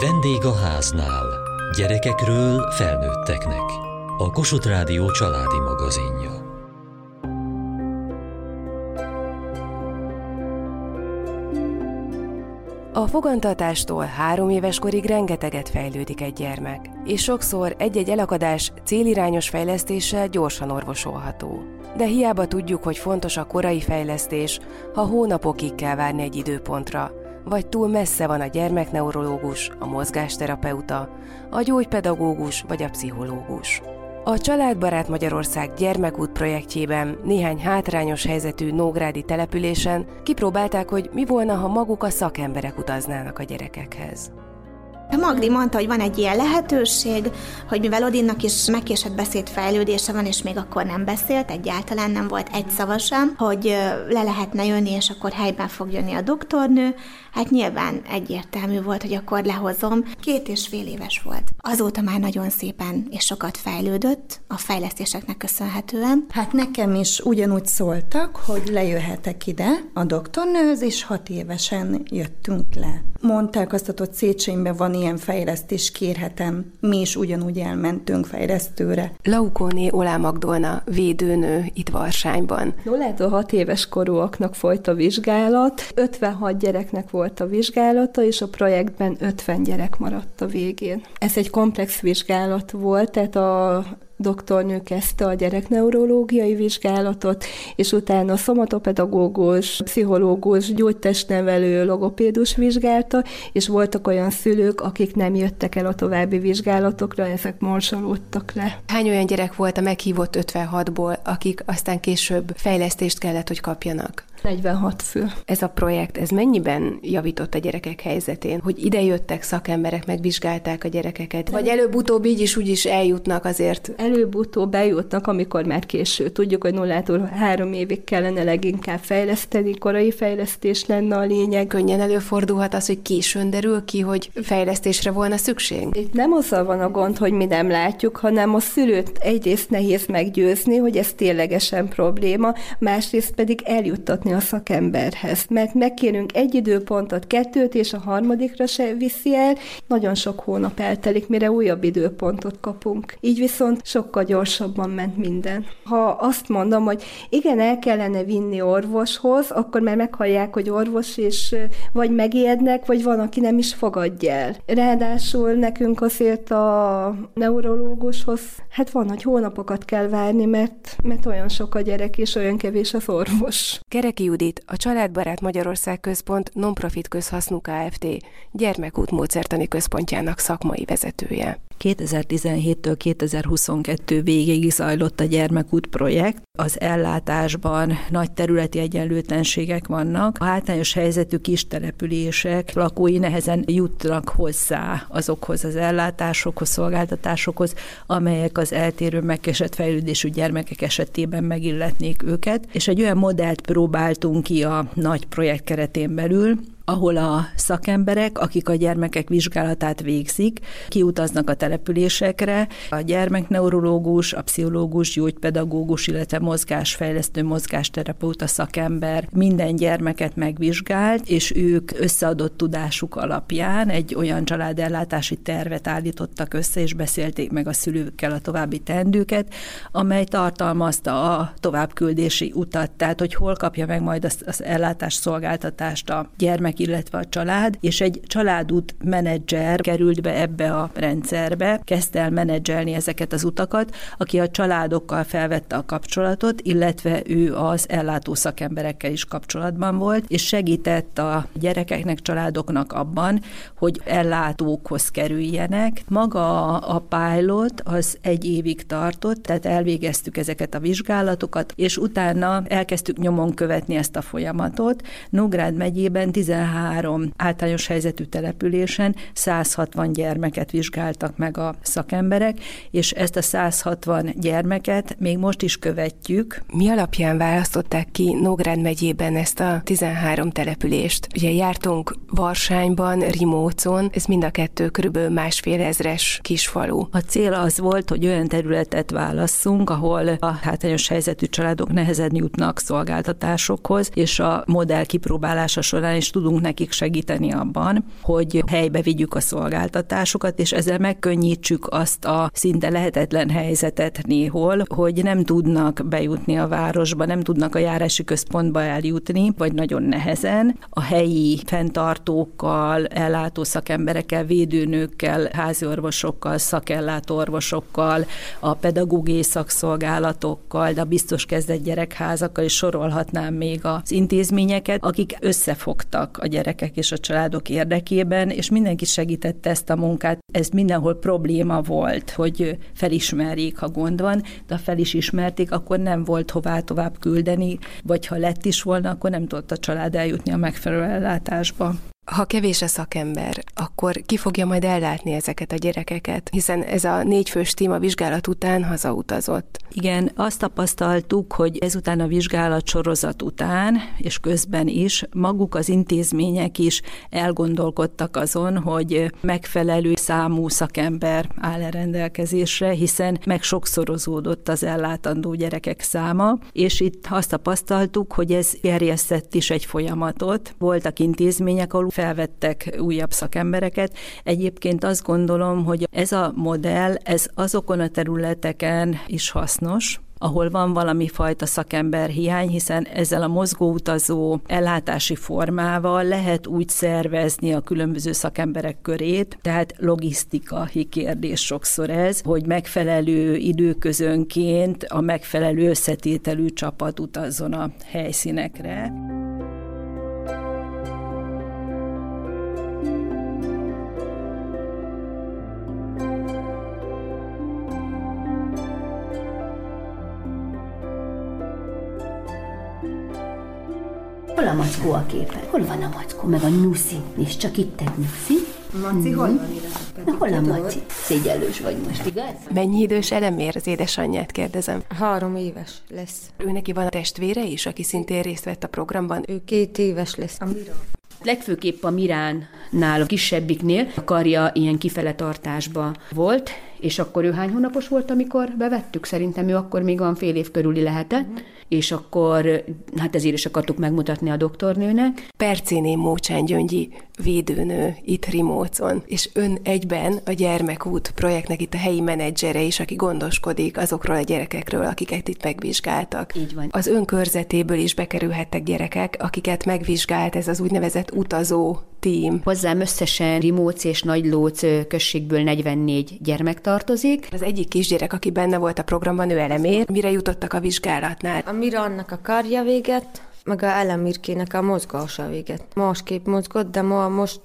Vendég a háznál. Gyerekekről felnőtteknek. A Kossuth Rádió családi magazinja. A fogantatástól három éves korig rengeteget fejlődik egy gyermek, és sokszor egy-egy elakadás célirányos fejlesztéssel gyorsan orvosolható. De hiába tudjuk, hogy fontos a korai fejlesztés, ha hónapokig kell várni egy időpontra, vagy túl messze van a gyermekneurológus, a mozgásterapeuta, a gyógypedagógus vagy a pszichológus. A Családbarát Magyarország gyermekút projektjében néhány hátrányos helyzetű nógrádi településen kipróbálták, hogy mi volna, ha maguk a szakemberek utaznának a gyerekekhez. Magdi mondta, hogy van egy ilyen lehetőség, hogy mivel Odinnak is megkésett beszéd fejlődése van, és még akkor nem beszélt, egyáltalán nem volt egy szava sem, hogy le lehetne jönni, és akkor helyben fog jönni a doktornő. Hát nyilván egyértelmű volt, hogy akkor lehozom. Két és fél éves volt. Azóta már nagyon szépen és sokat fejlődött, a fejlesztéseknek köszönhetően. Hát nekem is ugyanúgy szóltak, hogy lejöhetek ide a doktornőhöz, és hat évesen jöttünk le. Mondták azt, hogy Széchenyben van ilyen fejlesztés, kérhetem. Mi is ugyanúgy elmentünk fejlesztőre. Laukóné Olá Magdolna, védőnő itt Varsányban. 0 6 éves korúaknak folyt a vizsgálat, 56 gyereknek volt a vizsgálata, és a projektben 50 gyerek maradt a végén. Ez egy komplex vizsgálat volt, tehát a doktornő kezdte a gyerekneurológiai vizsgálatot, és utána szomatopedagógus, pszichológus, gyógytestnevelő, logopédus vizsgálta, és voltak olyan szülők, akik nem jöttek el a további vizsgálatokra, ezek morsalódtak le. Hány olyan gyerek volt a meghívott 56-ból, akik aztán később fejlesztést kellett, hogy kapjanak? 46 fő. Ez a projekt, ez mennyiben javított a gyerekek helyzetén? Hogy ide jöttek szakemberek, megvizsgálták a gyerekeket? Vagy előbb-utóbb így is úgy is eljutnak azért? Előbb-utóbb eljutnak, amikor már késő. Tudjuk, hogy nullától három évig kellene leginkább fejleszteni, korai fejlesztés lenne a lényeg. Könnyen előfordulhat az, hogy későn derül ki, hogy fejlesztésre volna szükség? Itt nem azzal van a gond, hogy mi nem látjuk, hanem a szülőt egyrészt nehéz meggyőzni, hogy ez ténylegesen probléma, másrészt pedig eljuttatni a szakemberhez, mert megkérünk egy időpontot, kettőt, és a harmadikra se viszi el. Nagyon sok hónap eltelik, mire újabb időpontot kapunk. Így viszont sokkal gyorsabban ment minden. Ha azt mondom, hogy igen, el kellene vinni orvoshoz, akkor már meghallják, hogy orvos, és vagy megijednek, vagy van, aki nem is fogadja el. Ráadásul nekünk azért a neurológushoz, hát van, hogy hónapokat kell várni, mert, mert olyan sok a gyerek, és olyan kevés az orvos. Kereki Judit, a Családbarát Magyarország Központ Nonprofit Közhasznú Kft. gyermekút módszertani központjának szakmai vezetője. 2017-től 2022 végéig zajlott a gyermekút projekt. Az ellátásban nagy területi egyenlőtlenségek vannak. A hátrányos helyzetű kis települések lakói nehezen jutnak hozzá azokhoz az ellátásokhoz, szolgáltatásokhoz, amelyek az eltérő megkesett fejlődésű gyermekek esetében megilletnék őket. És egy olyan modellt próbáltunk ki a nagy projekt keretén belül, ahol a szakemberek, akik a gyermekek vizsgálatát végzik, kiutaznak a településekre, a gyermekneurológus, a pszichológus, gyógypedagógus, illetve mozgásfejlesztő, mozgásterapeuta szakember minden gyermeket megvizsgált, és ők összeadott tudásuk alapján egy olyan családellátási tervet állítottak össze, és beszélték meg a szülőkkel a további tendőket, amely tartalmazta a továbbküldési utat, tehát hogy hol kapja meg majd az, ellátás szolgáltatást a gyermek gyermek, illetve a család, és egy családút menedzser került be ebbe a rendszerbe, kezdte el menedzselni ezeket az utakat, aki a családokkal felvette a kapcsolatot, illetve ő az ellátó szakemberekkel is kapcsolatban volt, és segített a gyerekeknek, családoknak abban, hogy ellátókhoz kerüljenek. Maga a pilot az egy évig tartott, tehát elvégeztük ezeket a vizsgálatokat, és utána elkezdtük nyomon követni ezt a folyamatot. Nógrád megyében 13 13 általános helyzetű településen 160 gyermeket vizsgáltak meg a szakemberek, és ezt a 160 gyermeket még most is követjük. Mi alapján választották ki Nógrád megyében ezt a 13 települést? Ugye jártunk Varsányban, Rimócon, ez mind a kettő körülbelül másfél ezres kisfalu. A cél az volt, hogy olyan területet válasszunk, ahol a hátrányos helyzetű családok nehezen jutnak szolgáltatásokhoz, és a modell kipróbálása során is tudunk tudunk nekik segíteni abban, hogy helybe vigyük a szolgáltatásokat, és ezzel megkönnyítsük azt a szinte lehetetlen helyzetet néhol, hogy nem tudnak bejutni a városba, nem tudnak a járási központba eljutni, vagy nagyon nehezen. A helyi fenntartókkal, ellátó szakemberekkel, védőnőkkel, háziorvosokkal, szakellátó orvosokkal, a pedagógiai szakszolgálatokkal, de a biztos kezdett gyerekházakkal, és sorolhatnám még az intézményeket, akik összefogtak a gyerekek és a családok érdekében, és mindenki segítette ezt a munkát. Ez mindenhol probléma volt, hogy felismerjék, ha gond van, de ha fel is ismerték, akkor nem volt hová tovább küldeni, vagy ha lett is volna, akkor nem tudott a család eljutni a megfelelő ellátásba. Ha kevés a szakember, akkor ki fogja majd ellátni ezeket a gyerekeket? Hiszen ez a négyfős téma vizsgálat után hazautazott. Igen, azt tapasztaltuk, hogy ezután a vizsgálat sorozat után, és közben is, maguk az intézmények is elgondolkodtak azon, hogy megfelelő számú szakember áll -e rendelkezésre, hiszen meg sokszorozódott az ellátandó gyerekek száma, és itt azt tapasztaltuk, hogy ez gerjesztett is egy folyamatot. Voltak intézmények, ahol felvettek újabb szakembereket. Egyébként azt gondolom, hogy ez a modell, ez azokon a területeken is hasznos, ahol van valami fajta szakember hiány, hiszen ezzel a mozgóutazó ellátási formával lehet úgy szervezni a különböző szakemberek körét, tehát logisztikai kérdés sokszor ez, hogy megfelelő időközönként a megfelelő összetételű csapat utazzon a helyszínekre. Hol a mackó a képen? Hol van a mackó? Meg a nyuszi. És csak itt egy nyuszi. Maci, hol van Na, hol a maci? Szégyellős vagy most, igaz? Mennyi idős elemér az édesanyját, kérdezem. Három éves lesz. Ő neki van a testvére is, aki szintén részt vett a programban. Ő két éves lesz. A Mira. Legfőképp a Miránnál, a kisebbiknél a karja ilyen kifele tartásba volt, és akkor ő hány hónapos volt, amikor bevettük? Szerintem ő akkor még van fél év körüli lehetett, uh-huh. és akkor, hát ezért is akartuk megmutatni a doktornőnek. Percéné Mócsán Gyöngyi védőnő itt Rimócon, és ön egyben a Gyermekút projektnek itt a helyi menedzsere is, aki gondoskodik azokról a gyerekekről, akiket itt megvizsgáltak. Így van. Az ön körzetéből is bekerülhettek gyerekek, akiket megvizsgált ez az úgynevezett utazó tím. Hozzám összesen Rimóc és Nagylóc községből 44 gyermek tartozik. Az egyik kisgyerek, aki benne volt a programban, ő elemér. Mire jutottak a vizsgálatnál? A Mira annak a karja véget, meg a Elemirkének a mozgása véget. Másképp mozgott, de ma most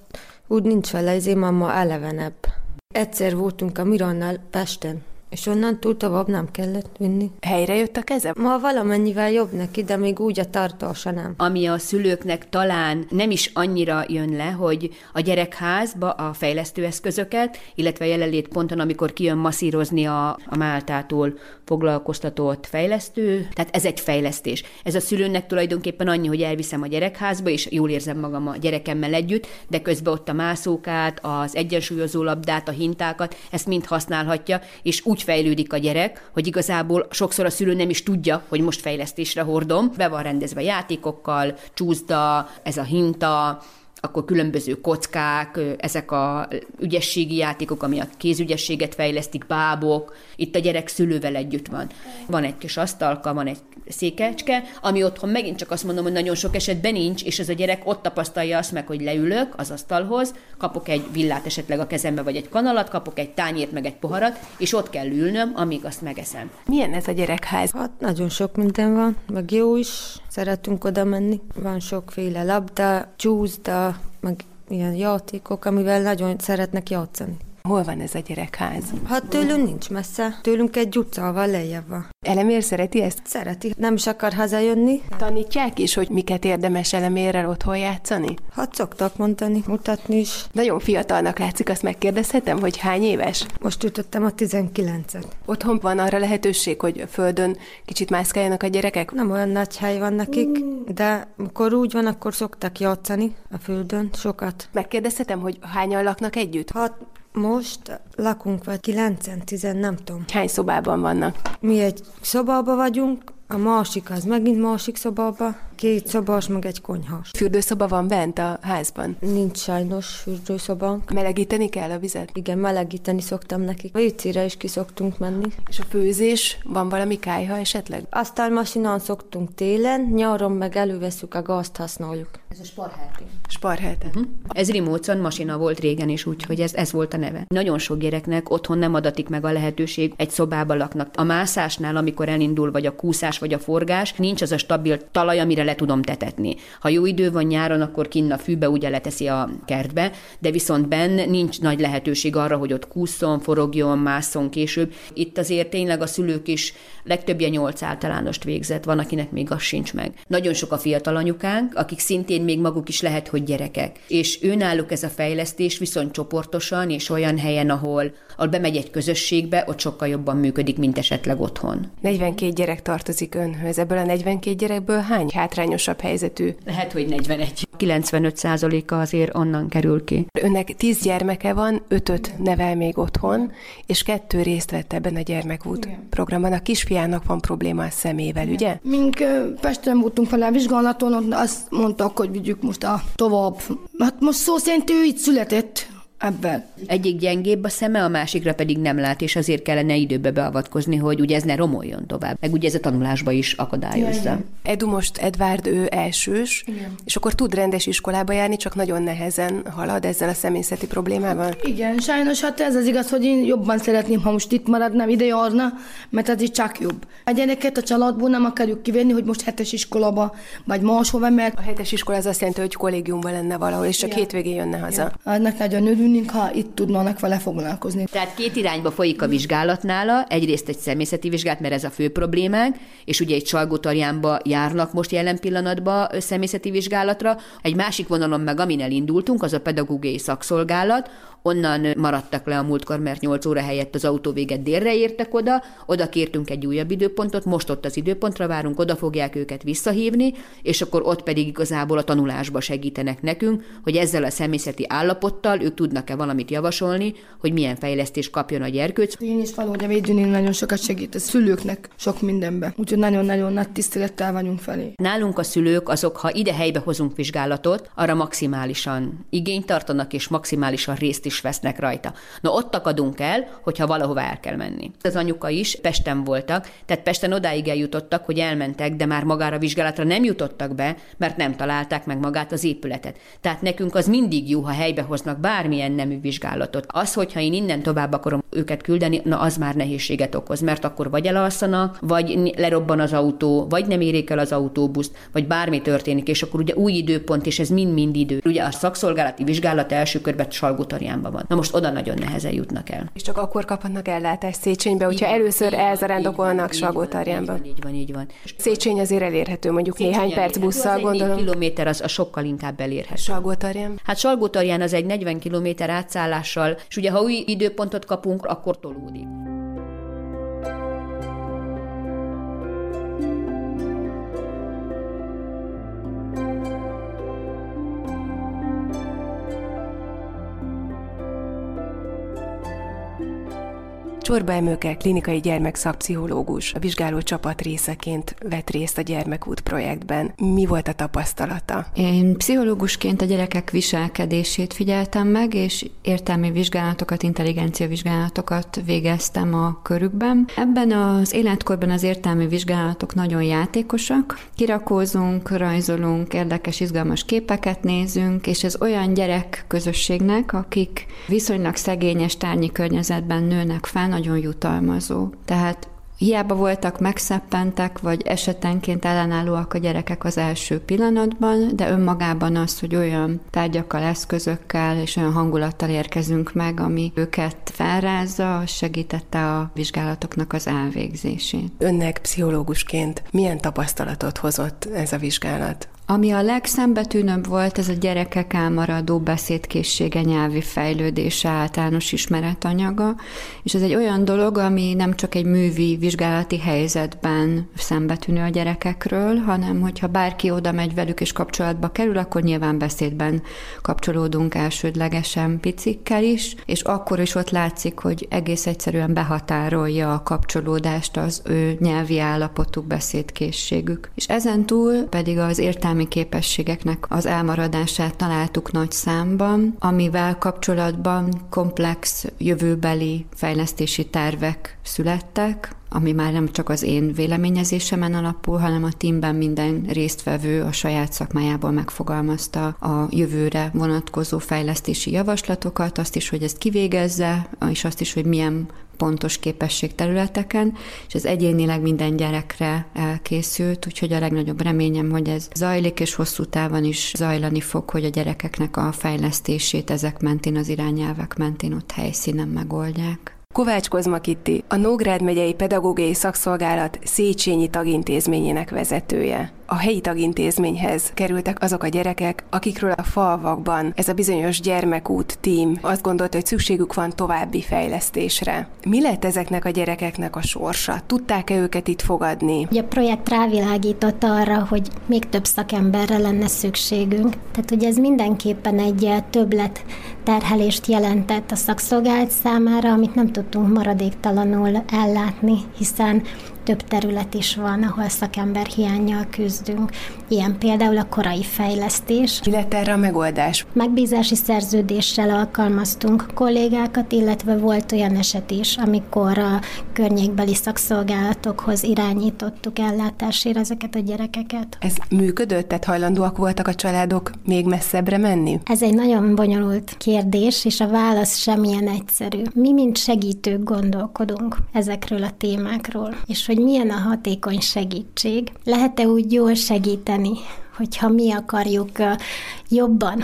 úgy nincs vele, ezért ma elevenebb. Egyszer voltunk a Mirannal Pesten, és onnan túl tovább nem kellett vinni. Helyre jött a keze? Ma valamennyivel jobb neki, de még úgy a tartása nem. Ami a szülőknek talán nem is annyira jön le, hogy a gyerekházba a fejlesztőeszközöket, illetve jelenlét ponton, amikor kijön masszírozni a, a Máltától foglalkoztatott fejlesztő, tehát ez egy fejlesztés. Ez a szülőnek tulajdonképpen annyi, hogy elviszem a gyerekházba, és jól érzem magam a gyerekemmel együtt, de közben ott a mászókát, az egyensúlyozó labdát, a hintákat, ezt mind használhatja, és úgy fejlődik a gyerek, hogy igazából sokszor a szülő nem is tudja, hogy most fejlesztésre hordom. Be van rendezve játékokkal, csúszda, ez a hinta, akkor különböző kockák, ezek a ügyességi játékok, ami a kézügyességet fejlesztik, bábok, itt a gyerek szülővel együtt van. Van egy kis asztalka, van egy székecske, ami otthon megint csak azt mondom, hogy nagyon sok esetben nincs, és ez a gyerek ott tapasztalja azt meg, hogy leülök az asztalhoz, kapok egy villát esetleg a kezembe, vagy egy kanalat, kapok egy tányért, meg egy poharat, és ott kell ülnöm, amíg azt megeszem. Milyen ez a gyerekház? Hát nagyon sok minden van, meg jó is, szeretünk oda menni. Van sokféle labda, csúszda, meg ilyen játékok, amivel nagyon szeretnek játszani. Hol van ez a gyerekház? Hát tőlünk nincs messze. Tőlünk egy utcával lejjebb van. Elemér szereti ezt? Szereti. Nem is akar hazajönni. Tanítják is, hogy miket érdemes elemérrel otthon játszani? Hát szoktak mondani, mutatni is. Nagyon fiatalnak látszik, azt megkérdezhetem, hogy hány éves? Most ütöttem a 19-et. Otthon van arra lehetőség, hogy a földön kicsit mászkáljanak a gyerekek? Nem olyan nagy hely van nekik, de amikor úgy van, akkor szoktak játszani a földön sokat. Megkérdezhetem, hogy hányan laknak együtt? Hát most lakunk vagy 9-10, nem tudom. Hány szobában vannak? Mi egy szobában vagyunk, a másik az megint másik szobába. Két szobás, meg egy konyhas. Fürdőszoba van bent a házban? Nincs sajnos fürdőszobánk. Melegíteni kell a vizet? Igen, melegíteni szoktam nekik. A WC-re is ki szoktunk menni. És a főzés, van valami kájha esetleg? Asztalmasinán szoktunk télen, nyáron meg előveszük a gázt használjuk. Ez a sparhelti. Sparhelte. Uh-huh. Ez Rimócon masina volt régen is, úgyhogy ez, ez volt a neve. Nagyon sok gyereknek otthon nem adatik meg a lehetőség, egy szobába laknak. A mászásnál, amikor elindul, vagy a kúszás, vagy a forgás, nincs az a stabil talaj, amire le tudom tetetni. Ha jó idő van nyáron, akkor kinn a fűbe ugye leteszi a kertbe, de viszont benn nincs nagy lehetőség arra, hogy ott kúszon, forogjon, mászon később. Itt azért tényleg a szülők is legtöbbje nyolc általánost végzett, van, akinek még az sincs meg. Nagyon sok a fiatal anyukánk, akik szintén még maguk is lehet, hogy gyerekek. És őnáluk ez a fejlesztés viszont csoportosan és olyan helyen, ahol, ahol bemegy egy közösségbe, ott sokkal jobban működik, mint esetleg otthon. 42 gyerek tartozik önhöz. Ebből a 42 gyerekből hány hátrányosabb helyzetű? Lehet, hogy 41. 95%-a azért onnan kerül ki. Önnek 10 gyermeke van, ötöt nevel még otthon, és kettő részt vett ebben a gyermekút Igen. programban. A kisfiának van probléma a szemével, Igen. ugye? Mink Pesten voltunk fel a vizsgálaton, ott azt mondtak, hogy vigyük most a tovább. Hát most szó szerint ő itt született, ebben. Egyik gyengébb a szeme, a másikra pedig nem lát, és azért kellene időbe beavatkozni, hogy ugye ez ne romoljon tovább. Meg ugye ez a tanulásba is akadályozza. Igen. Edu most Edvard, ő elsős, Igen. és akkor tud rendes iskolába járni, csak nagyon nehezen halad ezzel a személyzeti problémával. Igen, sajnos hát ez az igaz, hogy én jobban szeretném, ha most itt maradnám, ide járna, mert ez így csak jobb. A gyereket a családból nem akarjuk kivenni, hogy most hetes iskolába, vagy máshova, mert... A hetes iskola az azt jelenti, hogy kollégiumban lenne valahol, és csak Igen. hétvégén jönne haza. Igen. Annak nagyon örül, örülnénk, ha itt tudnának vele foglalkozni. Tehát két irányba folyik a vizsgálat nála, egyrészt egy személyzeti vizsgálat, mert ez a fő problémánk, és ugye egy Salgótarjánba járnak most jelen pillanatban személyzeti vizsgálatra. Egy másik vonalon meg, amin elindultunk, az a pedagógiai szakszolgálat, onnan maradtak le a múltkor, mert 8 óra helyett az autó véget délre értek oda, oda kértünk egy újabb időpontot, most ott az időpontra várunk, oda fogják őket visszahívni, és akkor ott pedig igazából a tanulásba segítenek nekünk, hogy ezzel a személyzeti állapottal ők tudnak-e valamit javasolni, hogy milyen fejlesztés kapjon a gyerkőc. Én is valóban a védőnél nagyon sokat segít a szülőknek sok mindenbe, úgyhogy nagyon-nagyon nagy tisztelettel vagyunk felé. Nálunk a szülők azok, ha ide helybe hozunk vizsgálatot, arra maximálisan igényt tartanak és maximálisan részt is vesznek rajta. Na ott akadunk el, hogyha valahova el kell menni. Az anyuka is Pesten voltak, tehát Pesten odáig eljutottak, hogy elmentek, de már magára a vizsgálatra nem jutottak be, mert nem találták meg magát az épületet. Tehát nekünk az mindig jó, ha helybe hoznak bármilyen nemű vizsgálatot. Az, hogyha én innen tovább akarom őket küldeni, na az már nehézséget okoz, mert akkor vagy elalszanak, vagy lerobban az autó, vagy nem érik el az autóbuszt, vagy bármi történik, és akkor ugye új időpont, és ez mind-mind idő. Ugye a szakszolgálati vizsgálat első körben Salgótarján Széchenyánban van. Na most oda nagyon nehezen jutnak el. És csak akkor kaphatnak ellátást Széchenybe, hogyha így először elzarándokolnak Salgótarjánban. Így van, így van. Széchenyi azért elérhető, mondjuk Széchenyi néhány perc busszal, az gondolom. kilométer az, a sokkal inkább elérhető. Salgótarján? Hát Salgótarján az egy 40 kilométer átszállással, és ugye ha új időpontot kapunk, akkor tolódik. Csorba Emőke, klinikai gyermekszakpszichológus, a vizsgáló csapat részeként vett részt a Gyermekút projektben. Mi volt a tapasztalata? Én pszichológusként a gyerekek viselkedését figyeltem meg, és értelmi vizsgálatokat, intelligencia vizsgálatokat végeztem a körükben. Ebben az életkorban az értelmi vizsgálatok nagyon játékosak. Kirakózunk, rajzolunk, érdekes, izgalmas képeket nézünk, és ez olyan gyerek közösségnek, akik viszonylag szegényes tárnyi környezetben nőnek fel, nagyon jutalmazó. Tehát Hiába voltak megszeppentek, vagy esetenként ellenállóak a gyerekek az első pillanatban, de önmagában az, hogy olyan tárgyakkal, eszközökkel és olyan hangulattal érkezünk meg, ami őket felrázza, segítette a vizsgálatoknak az elvégzését. Önnek pszichológusként milyen tapasztalatot hozott ez a vizsgálat? Ami a legszembetűnőbb volt, ez a gyerekek elmaradó beszédkészsége, nyelvi fejlődése, általános ismeretanyaga, és ez egy olyan dolog, ami nem csak egy művi vizsgálati helyzetben szembetűnő a gyerekekről, hanem hogyha bárki oda megy velük és kapcsolatba kerül, akkor nyilván beszédben kapcsolódunk elsődlegesen picikkel is, és akkor is ott látszik, hogy egész egyszerűen behatárolja a kapcsolódást az ő nyelvi állapotuk, beszédkészségük. És ezen túl pedig az értelmi képességeknek az elmaradását találtuk nagy számban, amivel kapcsolatban komplex jövőbeli fejlesztési tervek születtek, ami már nem csak az én véleményezésemen alapul, hanem a teamben minden résztvevő a saját szakmájából megfogalmazta a jövőre vonatkozó fejlesztési javaslatokat, azt is, hogy ezt kivégezze, és azt is, hogy milyen pontos képességterületeken, és ez egyénileg minden gyerekre elkészült, úgyhogy a legnagyobb reményem, hogy ez zajlik, és hosszú távon is zajlani fog, hogy a gyerekeknek a fejlesztését ezek mentén, az irányelvek mentén ott helyszínen megoldják. Kovács Kozma Kitti, a Nógrád megyei Pedagógiai Szakszolgálat Széchenyi tagintézményének vezetője a helyi tagintézményhez kerültek azok a gyerekek, akikről a falvakban ez a bizonyos gyermekút tím azt gondolta, hogy szükségük van további fejlesztésre. Mi lett ezeknek a gyerekeknek a sorsa? Tudták-e őket itt fogadni? Ugye a projekt rávilágított arra, hogy még több szakemberre lenne szükségünk. Tehát, hogy ez mindenképpen egy többlet terhelést jelentett a szakszolgált számára, amit nem tudtunk maradéktalanul ellátni, hiszen több terület is van, ahol szakember hiányjal küzdünk. Ilyen például a korai fejlesztés. Mi lett erre a megoldás? Megbízási szerződéssel alkalmaztunk kollégákat, illetve volt olyan eset is, amikor a környékbeli szakszolgálatokhoz irányítottuk ellátásért ezeket a gyerekeket. Ez működött? Tehát hajlandóak voltak a családok még messzebbre menni? Ez egy nagyon bonyolult kérdés, és a válasz semmilyen egyszerű. Mi, mint segítők gondolkodunk ezekről a témákról, és hogy milyen a hatékony segítség. Lehet-e úgy jól segíteni, hogyha mi akarjuk jobban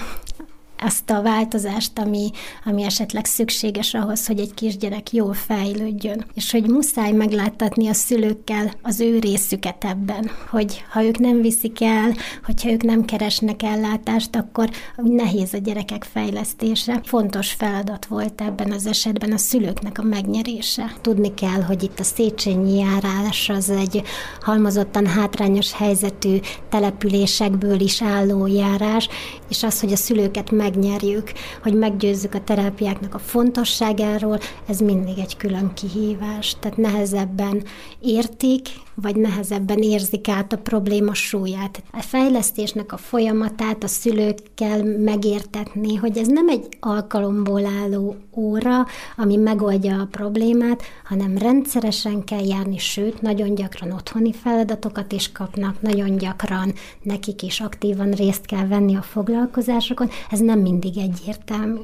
azt a változást, ami, ami esetleg szükséges ahhoz, hogy egy kisgyerek jól fejlődjön. És hogy muszáj megláttatni a szülőkkel az ő részüket ebben, hogy ha ők nem viszik el, hogyha ők nem keresnek ellátást, akkor nehéz a gyerekek fejlesztése. Fontos feladat volt ebben az esetben a szülőknek a megnyerése. Tudni kell, hogy itt a Széchenyi járás az egy halmozottan hátrányos helyzetű településekből is álló járás, és az, hogy a szülőket meg megnyerjük, hogy meggyőzzük a terápiáknak a fontosságáról, ez mindig egy külön kihívás. Tehát nehezebben értik, vagy nehezebben érzik át a probléma súlyát. A fejlesztésnek a folyamatát a szülőkkel megértetni, hogy ez nem egy alkalomból álló óra, ami megoldja a problémát, hanem rendszeresen kell járni, sőt, nagyon gyakran otthoni feladatokat is kapnak, nagyon gyakran nekik is aktívan részt kell venni a foglalkozásokon. Ez nem mindig egyértelmű.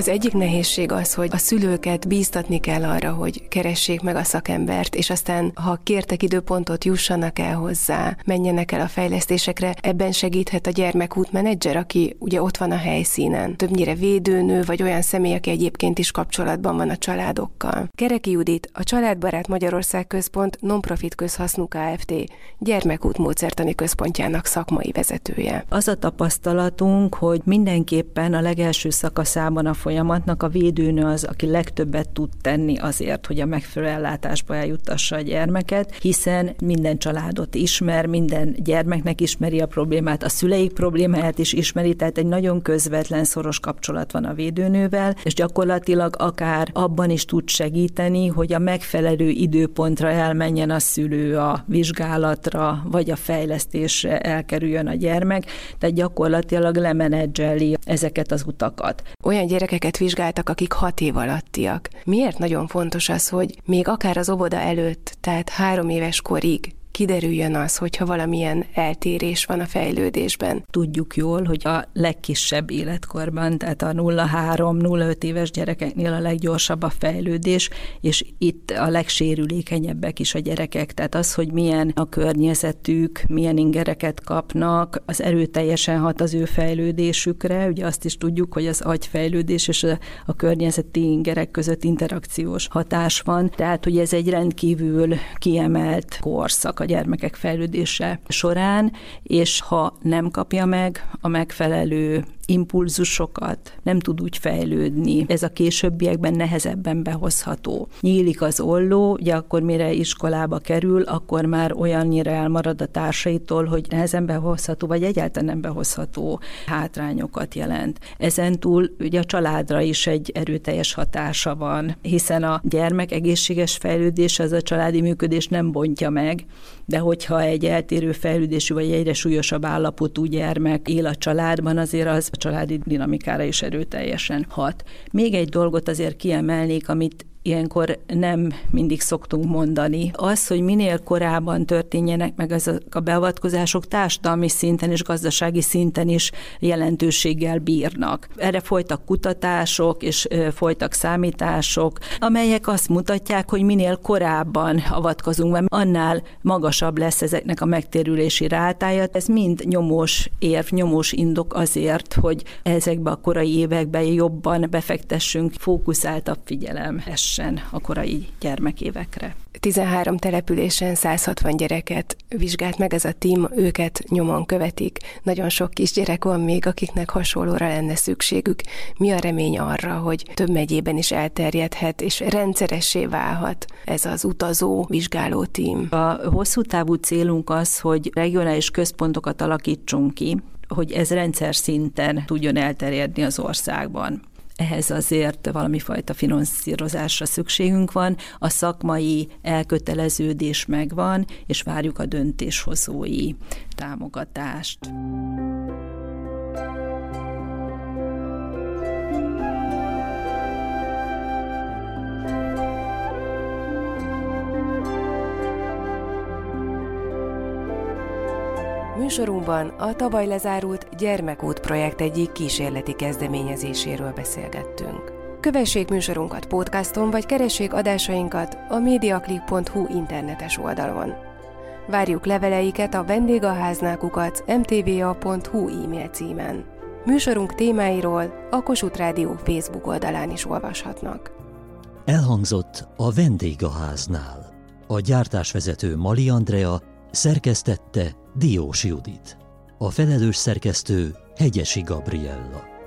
Az egyik nehézség az, hogy a szülőket bíztatni kell arra, hogy keressék meg a szakembert, és aztán, ha kértek időpontot, jussanak el hozzá, menjenek el a fejlesztésekre, ebben segíthet a gyermekút menedzser, aki ugye ott van a helyszínen. Többnyire védőnő, vagy olyan személy, aki egyébként is kapcsolatban van a családokkal. Kereki Judit, a Családbarát Magyarország Központ Nonprofit Közhasznú Kft. gyermekút módszertani központjának szakmai vezetője. Az a tapasztalatunk, hogy mindenképpen a legelső szakaszában a folyamatnak a védőnő az, aki legtöbbet tud tenni azért, hogy a megfelelő ellátásba eljuttassa a gyermeket, hiszen minden családot ismer, minden gyermeknek ismeri a problémát, a szüleik problémáját is ismeri, tehát egy nagyon közvetlen, szoros kapcsolat van a védőnővel, és gyakorlatilag akár abban is tud segíteni, hogy a megfelelő időpontra elmenjen a szülő a vizsgálatra, vagy a fejlesztésre elkerüljön a gyermek, tehát gyakorlatilag lemenedzseli ezeket az utakat. Olyan gyerek gyerekeket vizsgáltak, akik hat év alattiak. Miért nagyon fontos az, hogy még akár az óvoda előtt, tehát három éves korig kiderüljön az, hogyha valamilyen eltérés van a fejlődésben? Tudjuk jól, hogy a legkisebb életkorban, tehát a 0-3-0-5 éves gyerekeknél a leggyorsabb a fejlődés, és itt a legsérülékenyebbek is a gyerekek. Tehát az, hogy milyen a környezetük, milyen ingereket kapnak, az erőteljesen hat az ő fejlődésükre. Ugye azt is tudjuk, hogy az agyfejlődés és a, a környezeti ingerek között interakciós hatás van. Tehát, hogy ez egy rendkívül kiemelt korszak a gyermekek fejlődése során, és ha nem kapja meg a megfelelő impulzusokat, nem tud úgy fejlődni. Ez a későbbiekben nehezebben behozható. Nyílik az olló, ugye akkor mire iskolába kerül, akkor már olyannyira elmarad a társaitól, hogy nehezen behozható, vagy egyáltalán nem behozható hátrányokat jelent. Ezen túl ugye a családra is egy erőteljes hatása van, hiszen a gyermek egészséges fejlődés az a családi működés nem bontja meg, de hogyha egy eltérő fejlődésű vagy egyre súlyosabb állapotú gyermek él a családban, azért az a családi dinamikára is erőteljesen hat. Még egy dolgot azért kiemelnék, amit ilyenkor nem mindig szoktunk mondani. Az, hogy minél korábban történjenek meg ezek a beavatkozások társadalmi szinten és gazdasági szinten is jelentőséggel bírnak. Erre folytak kutatások és folytak számítások, amelyek azt mutatják, hogy minél korábban avatkozunk be, annál magasabb lesz ezeknek a megtérülési rátája. Ez mind nyomós érv, nyomós indok azért, hogy ezekbe a korai években jobban befektessünk fókuszáltabb figyelem essen a korai gyermekévekre. 13 településen 160 gyereket vizsgált meg ez a tím, őket nyomon követik. Nagyon sok kisgyerek van még, akiknek hasonlóra lenne szükségük. Mi a remény arra, hogy több megyében is elterjedhet, és rendszeressé válhat ez az utazó vizsgáló tím? A hosszú távú célunk az, hogy regionális központokat alakítsunk ki, hogy ez rendszer szinten tudjon elterjedni az országban ehhez azért valami fajta finanszírozásra szükségünk van, a szakmai elköteleződés megvan, és várjuk a döntéshozói támogatást. Műsorunkban a tavaly lezárult Gyermekút projekt egyik kísérleti kezdeményezéséről beszélgettünk. Kövessék műsorunkat podcaston, vagy keressék adásainkat a mediaclick.hu internetes oldalon. Várjuk leveleiket a vendégaháznákukat mtva.hu e-mail címen. Műsorunk témáiról a Kossuth Rádió Facebook oldalán is olvashatnak. Elhangzott a vendégháznál. A gyártásvezető Mali Andrea szerkesztette Diós Judit. A felelős szerkesztő Hegyesi Gabriella.